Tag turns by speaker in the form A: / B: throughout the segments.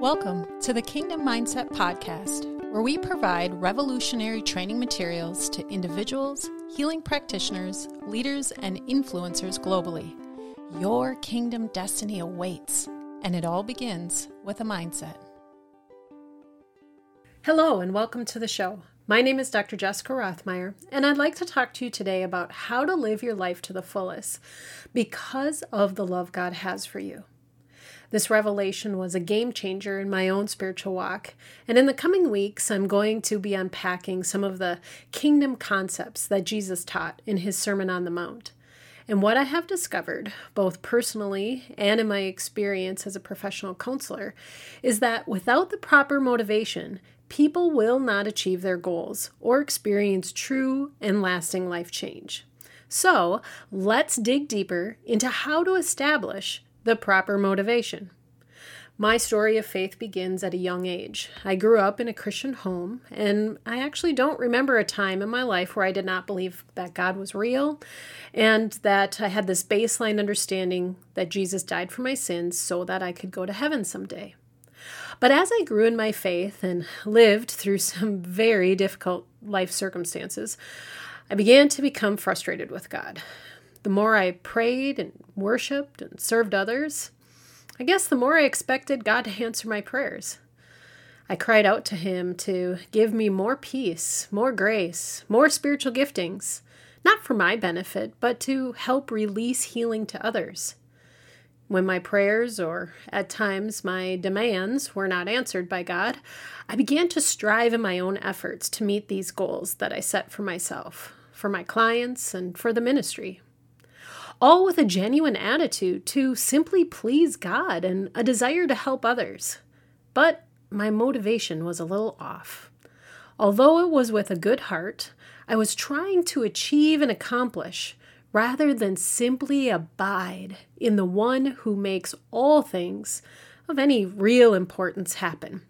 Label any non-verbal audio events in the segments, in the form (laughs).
A: Welcome to the Kingdom Mindset Podcast, where we provide revolutionary training materials to individuals, healing practitioners, leaders, and influencers globally. Your kingdom destiny awaits, and it all begins with a mindset.
B: Hello, and welcome to the show. My name is Dr. Jessica Rothmeyer, and I'd like to talk to you today about how to live your life to the fullest because of the love God has for you. This revelation was a game changer in my own spiritual walk. And in the coming weeks, I'm going to be unpacking some of the kingdom concepts that Jesus taught in his Sermon on the Mount. And what I have discovered, both personally and in my experience as a professional counselor, is that without the proper motivation, people will not achieve their goals or experience true and lasting life change. So, let's dig deeper into how to establish the proper motivation. My story of faith begins at a young age. I grew up in a Christian home, and I actually don't remember a time in my life where I did not believe that God was real and that I had this baseline understanding that Jesus died for my sins so that I could go to heaven someday. But as I grew in my faith and lived through (laughs) some very difficult life circumstances, I began to become frustrated with God. The more I prayed and worshiped and served others, I guess the more I expected God to answer my prayers. I cried out to Him to give me more peace, more grace, more spiritual giftings, not for my benefit, but to help release healing to others. When my prayers, or at times my demands, were not answered by God, I began to strive in my own efforts to meet these goals that I set for myself, for my clients, and for the ministry all with a genuine attitude to simply please God and a desire to help others. But my motivation was a little off. Although it was with a good heart, I was trying to achieve and accomplish rather than simply abide in the one who makes all things of any real importance happen.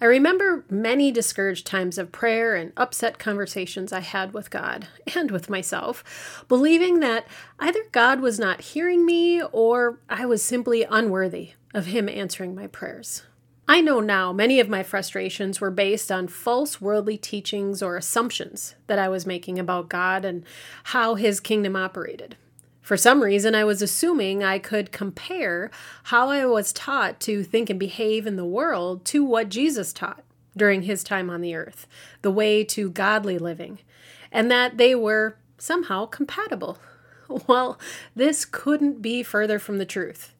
B: I remember many discouraged times of prayer and upset conversations I had with God (laughs) and with myself, believing that either God was not hearing me or I was simply unworthy of Him answering my prayers. I know now many of my frustrations were based on false worldly teachings or assumptions that I was making about God and how His kingdom operated. For some reason, I was assuming I could compare how I was taught to think and behave in the world to what Jesus taught during his time on the earth, the way to godly living, and that they were somehow compatible. (laughs) Well, this couldn't be further from the truth.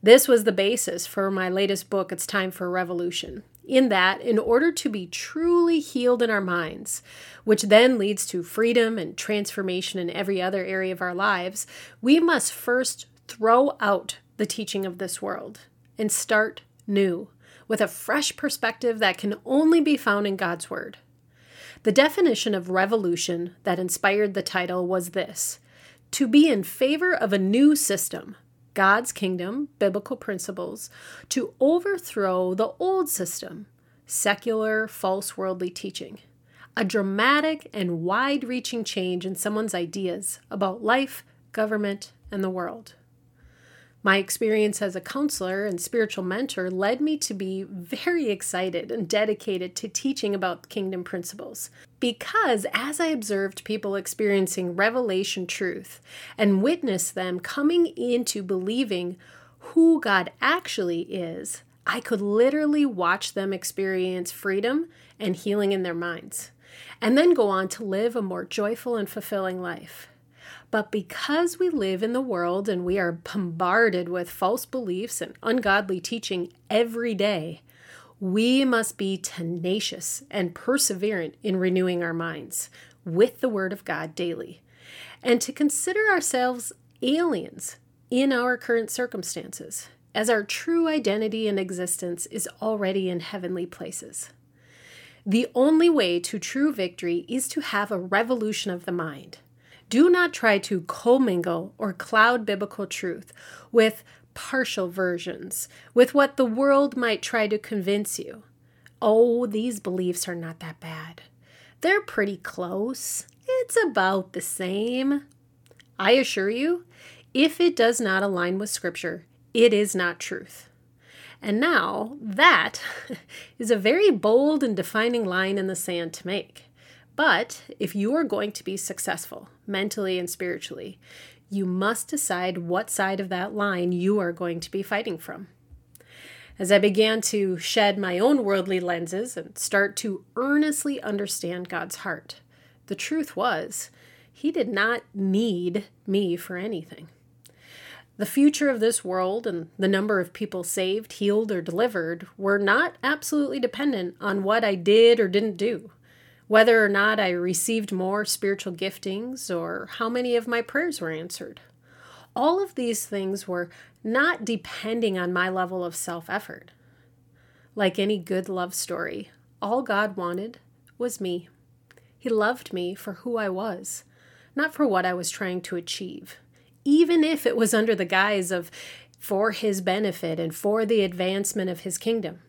B: This was the basis for my latest book, It's Time for Revolution in that, in order to be truly healed in our minds, which then leads to freedom and transformation in every other area of our lives, we must first throw out the teaching of this world and start new with a fresh perspective that can only be found in God's Word. The definition of revolution that inspired the title was this to be in favor of a new system God's kingdom, biblical principles, to overthrow the old system, secular, false worldly teaching. A dramatic and wide reaching change in someone's ideas about life, government, and the world. My experience as a counselor and spiritual mentor led me to be very excited and dedicated to teaching about kingdom principles. Because as I observed people experiencing revelation truth and witnessed them coming into believing who God actually is, I could literally watch them experience freedom and healing in their minds, and then go on to live a more joyful and fulfilling life. But because we live in the world and we are bombarded with false beliefs and ungodly teaching every day, we must be tenacious and perseverant in renewing our minds with the Word of God daily, and to consider ourselves aliens in our current circumstances, as our true identity and existence is already in heavenly places. The only way to true victory is to have a revolution of the mind do not try to commingle or cloud biblical truth with partial versions, with what the world might try to convince you. Oh, these beliefs are not that bad. They're pretty close. It's about the same. I assure you, if it does not align with Scripture, it is not truth. And now that (laughs) is a very bold and defining line in the sand to make. But if you are going to be successful mentally and spiritually, you must decide what side of that line you are going to be fighting from. As I began to shed my own worldly lenses and start to earnestly understand God's heart, the truth was, He did not need me for anything. The future of this world and the number of people saved, healed, or delivered were not absolutely dependent on what I did or didn't do, whether or not I received more spiritual giftings or how many of my prayers were answered. All of these things were not depending on my level of self effort. Like any good love story, all God wanted was me. He loved me for who I was, not for what I was trying to achieve even if it was under the guise of for his benefit and for the advancement of his kingdom.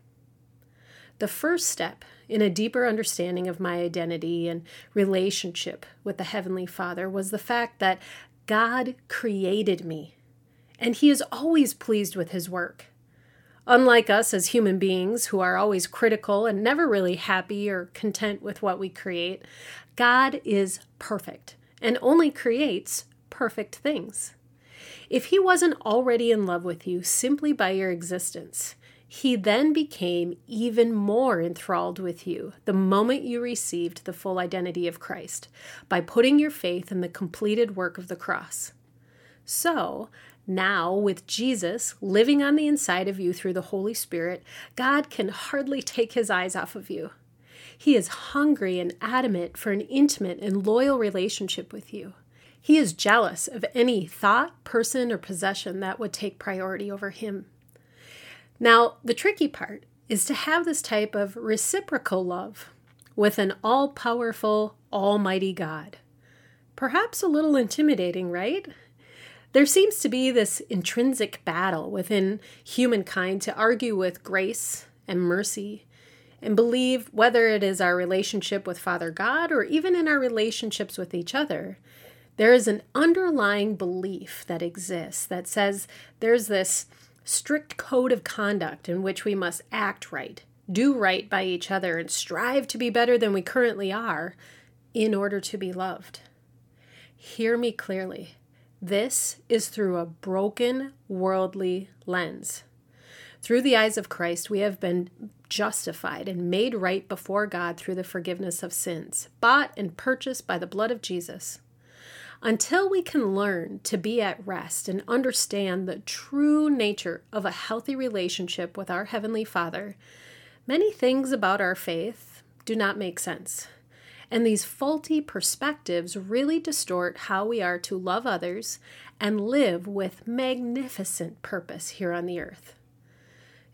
B: The first step in a deeper understanding of my identity and relationship with the Heavenly Father was the fact that God created me, and He is always pleased with His work. Unlike us as human beings who are always critical and never really happy or content with what we create, God is perfect and only creates perfect things. If he wasn't already in love with you simply by your existence, he then became even more enthralled with you the moment you received the full identity of Christ by putting your faith in the completed work of the cross. So, now, with Jesus living on the inside of you through the Holy Spirit, God can hardly take his eyes off of you. He is hungry and adamant for an intimate and loyal relationship with you. He is jealous of any thought, person, or possession that would take priority over him. Now, the tricky part is to have this type of reciprocal love with an all powerful, almighty God. Perhaps a little intimidating, right? There seems to be this intrinsic battle within humankind to argue with grace and mercy and believe whether it is our relationship with Father God or even in our relationships with each other there is an underlying belief that exists that says there's this strict code of conduct in which we must act right, do right by each other, and strive to be better than we currently are in order to be loved. Hear me clearly. This is through a broken worldly lens. Through the eyes of Christ, we have been justified and made right before God through the forgiveness of sins, bought and purchased by the blood of Jesus. Until we can learn to be at rest and understand the true nature of a healthy relationship with our Heavenly Father, many things about our faith do not make sense. And these faulty perspectives really distort how we are to love others and live with magnificent purpose here on the earth.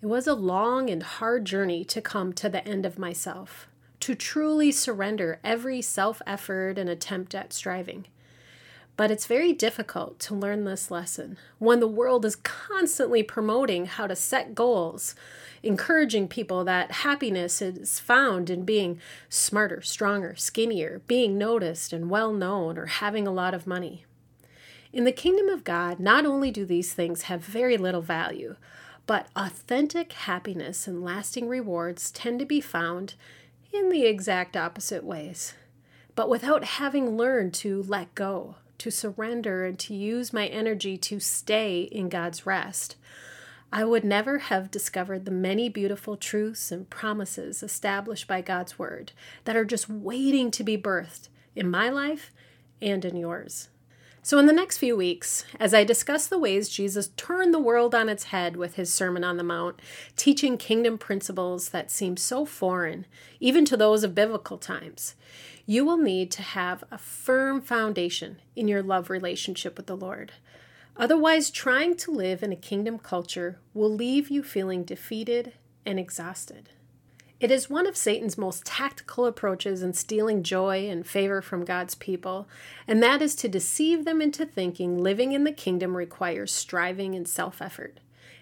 B: It was a long and hard journey to come to the end of myself, to truly surrender every self effort and attempt at striving. But it's very difficult to learn this lesson when the world is constantly promoting how to set goals, encouraging people that happiness is found in being smarter, stronger, skinnier, being noticed and well known, or having a lot of money. In the kingdom of God, not only do these things have very little value, but authentic happiness and lasting rewards tend to be found in the exact opposite ways. But without having learned to let go, to surrender and to use my energy to stay in God's rest, I would never have discovered the many beautiful truths and promises established by God's Word that are just waiting to be birthed in my life and in yours. So, in the next few weeks, as I discuss the ways Jesus turned the world on its head with his Sermon on the Mount, teaching kingdom principles that seem so foreign, even to those of biblical times, you will need to have a firm foundation in your love relationship with the Lord. Otherwise, trying to live in a kingdom culture will leave you feeling defeated and exhausted. It is one of Satan's most tactical approaches in stealing joy and favor from God's people, and that is to deceive them into thinking living in the kingdom requires striving and self effort.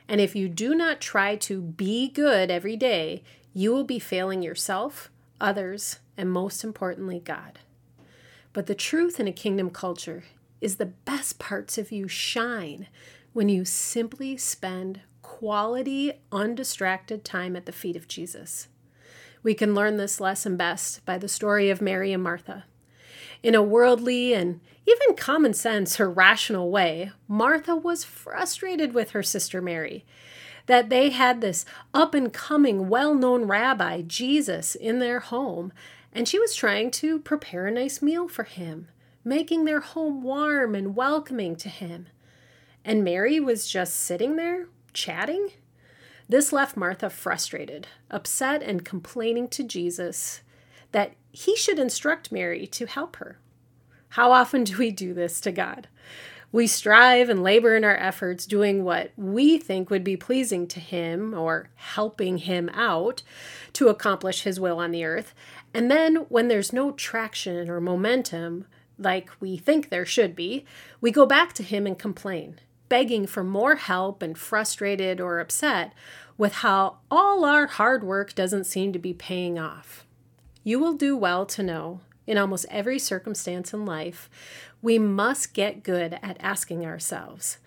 B: And if you do not try to be good every day, you will be failing yourself, others, and most importantly, God. But the truth in a kingdom culture is the best parts of you shine when you simply spend quality, undistracted time at the feet of Jesus. We can learn this lesson best by the story of Mary and Martha. In a worldly and even common sense or rational way, Martha was frustrated with her sister Mary that they had this up and coming, well known rabbi, Jesus, in their home, and she was trying to prepare a nice meal for him, making their home warm and welcoming to him. And Mary was just sitting there, chatting. This left Martha frustrated, upset, and complaining to Jesus that he should instruct Mary to help her. How often do we do this to God? We strive and labor in our efforts doing what we think would be pleasing to Him or helping Him out to accomplish His will on the earth. And then, when there's no traction or momentum, like we think there should be, we go back to Him and complain, begging for more help and frustrated or upset with how all our hard work doesn't seem to be paying off. You will do well to know, in almost every circumstance in life, we must get good at asking ourselves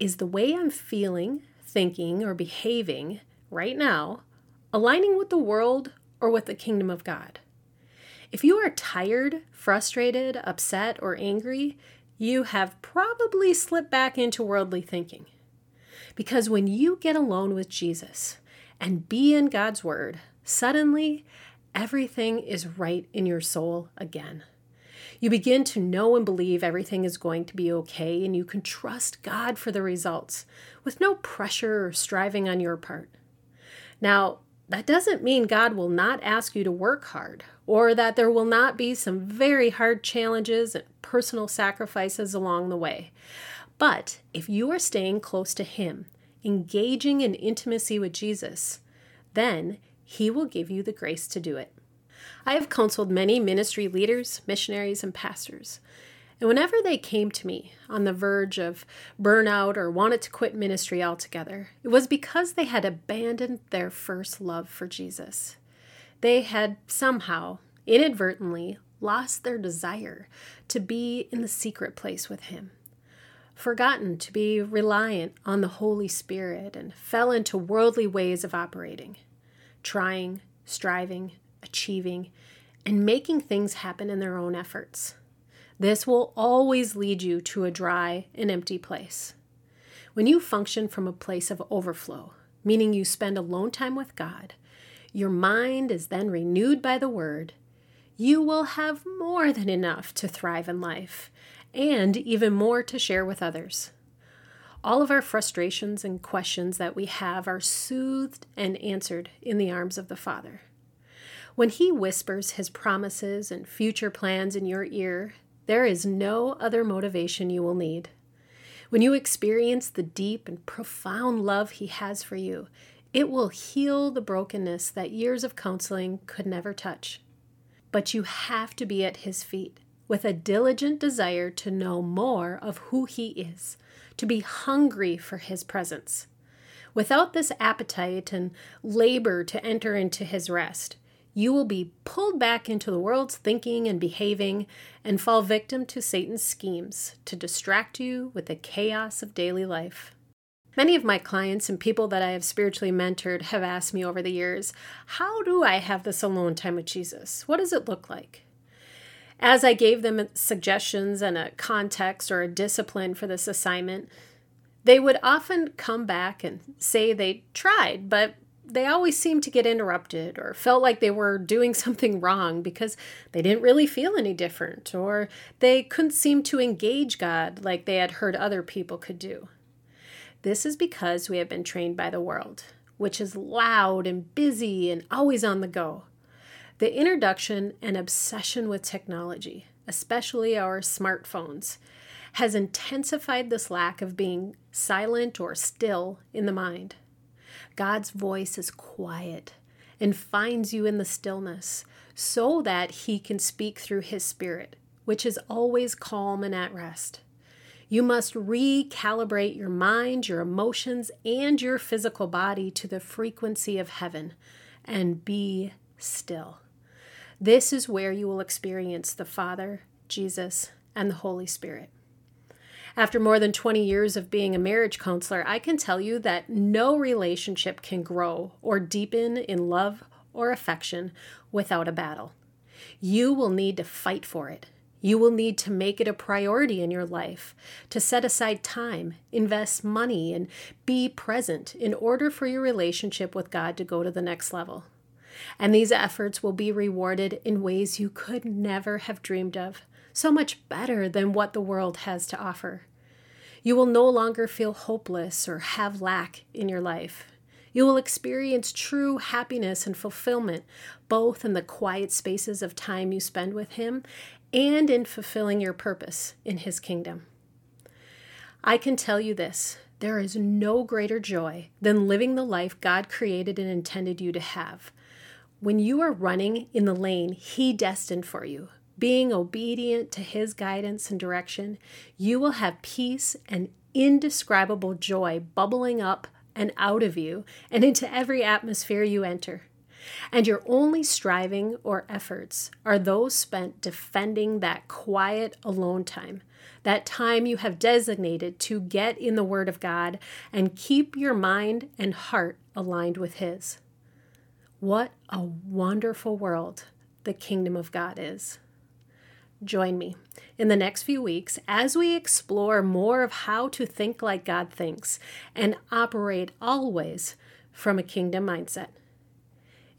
B: Is the way I'm feeling, thinking, or behaving right now aligning with the world or with the kingdom of God? If you are tired, frustrated, upset, or angry, you have probably slipped back into worldly thinking. Because when you get alone with Jesus and be in God's Word, suddenly everything is right in your soul again. You begin to know and believe everything is going to be okay, and you can trust God for the results with no pressure or striving on your part. Now, that doesn't mean God will not ask you to work hard or that there will not be some very hard challenges and personal sacrifices along the way. But if you are staying close to Him, engaging in intimacy with Jesus, then He will give you the grace to do it. I have counseled many ministry leaders, missionaries, and pastors. And whenever they came to me on the verge of burnout or wanted to quit ministry altogether, it was because they had abandoned their first love for Jesus. They had somehow, inadvertently, lost their desire to be in the secret place with Him, forgotten to be reliant on the Holy Spirit, and fell into worldly ways of operating, trying, striving, achieving, and making things happen in their own efforts. This will always lead you to a dry and empty place. When you function from a place of overflow, meaning you spend alone time with God, your mind is then renewed by the Word, you will have more than enough to thrive in life and even more to share with others. All of our frustrations and questions that we have are soothed and answered in the arms of the Father. When He whispers His promises and future plans in your ear, there is no other motivation you will need. When you experience the deep and profound love He has for you, it will heal the brokenness that years of counseling could never touch. But you have to be at His feet with a diligent desire to know more of who He is, to be hungry for His presence. Without this appetite and labor to enter into His rest, you will be pulled back into the world's thinking and behaving and fall victim to Satan's schemes to distract you with the chaos of daily life. Many of my clients and people that I have spiritually mentored have asked me over the years, How do I have this alone time with Jesus? What does it look like? As I gave them suggestions and a context or a discipline for this assignment, they would often come back and say they tried, but they always seemed to get interrupted or felt like they were doing (laughs) something wrong because they didn't really feel any different or they couldn't seem to engage God like they had heard other people could do. This is because we have been trained by the world, which is loud and busy and always on the go. The introduction and obsession with technology, especially our smartphones, has intensified this lack of being silent or still in the mind. God's voice is quiet and finds you in the stillness so that He can speak through His Spirit, which is always calm and at rest. You must recalibrate your mind, your emotions, and your physical body to the frequency of heaven and be still. This is where you will experience the Father, Jesus, and the Holy Spirit. After more than 20 years of being a marriage counselor, I can tell you that no relationship can grow or deepen in love or affection without a battle. You will need to fight for it. You will need to make it a priority in your life, to set aside time, invest money, and be present in order for your relationship with God to go to the next level. And these efforts will be rewarded in ways you could never have dreamed of, so much better than what the world has to offer. You will no longer feel hopeless or have lack in your life. You will experience true happiness and fulfillment, both in the quiet spaces of time you spend with Him and in fulfilling your purpose in His kingdom. I can tell you this there is no greater joy than living the life God created and intended you to have. When you are running in the lane He destined for you, being obedient to His guidance and direction, you will have peace and indescribable joy bubbling up and out of you and into every atmosphere you enter. And your only striving or efforts are those spent defending that quiet alone time, that time you have designated to get in the Word of God and keep your mind and heart aligned with His. What a wonderful world the kingdom of God is. Join me in the next few weeks as we explore more of how to think like God thinks and operate always from a kingdom mindset.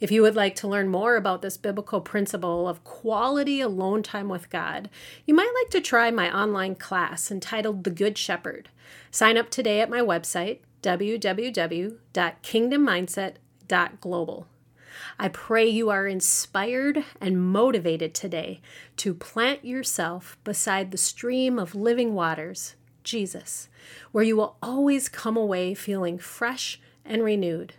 B: If you would like to learn more about this biblical principle of quality alone time with God, you might like to try my online class entitled The Good Shepherd. Sign up today at my website, www.kingdommindset.global. I pray you are inspired and motivated today to plant yourself beside the stream of living waters, Jesus, where you will always come away feeling fresh and renewed.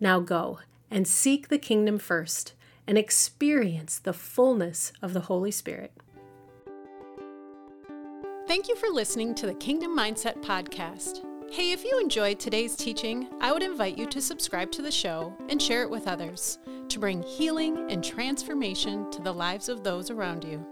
B: Now go and seek the kingdom first and experience the fullness of the Holy Spirit.
A: Thank you for listening to the Kingdom Mindset Podcast. Hey, if you enjoyed today's teaching, I would invite you to subscribe to the show and share it with others to bring healing and transformation to the lives of those around you.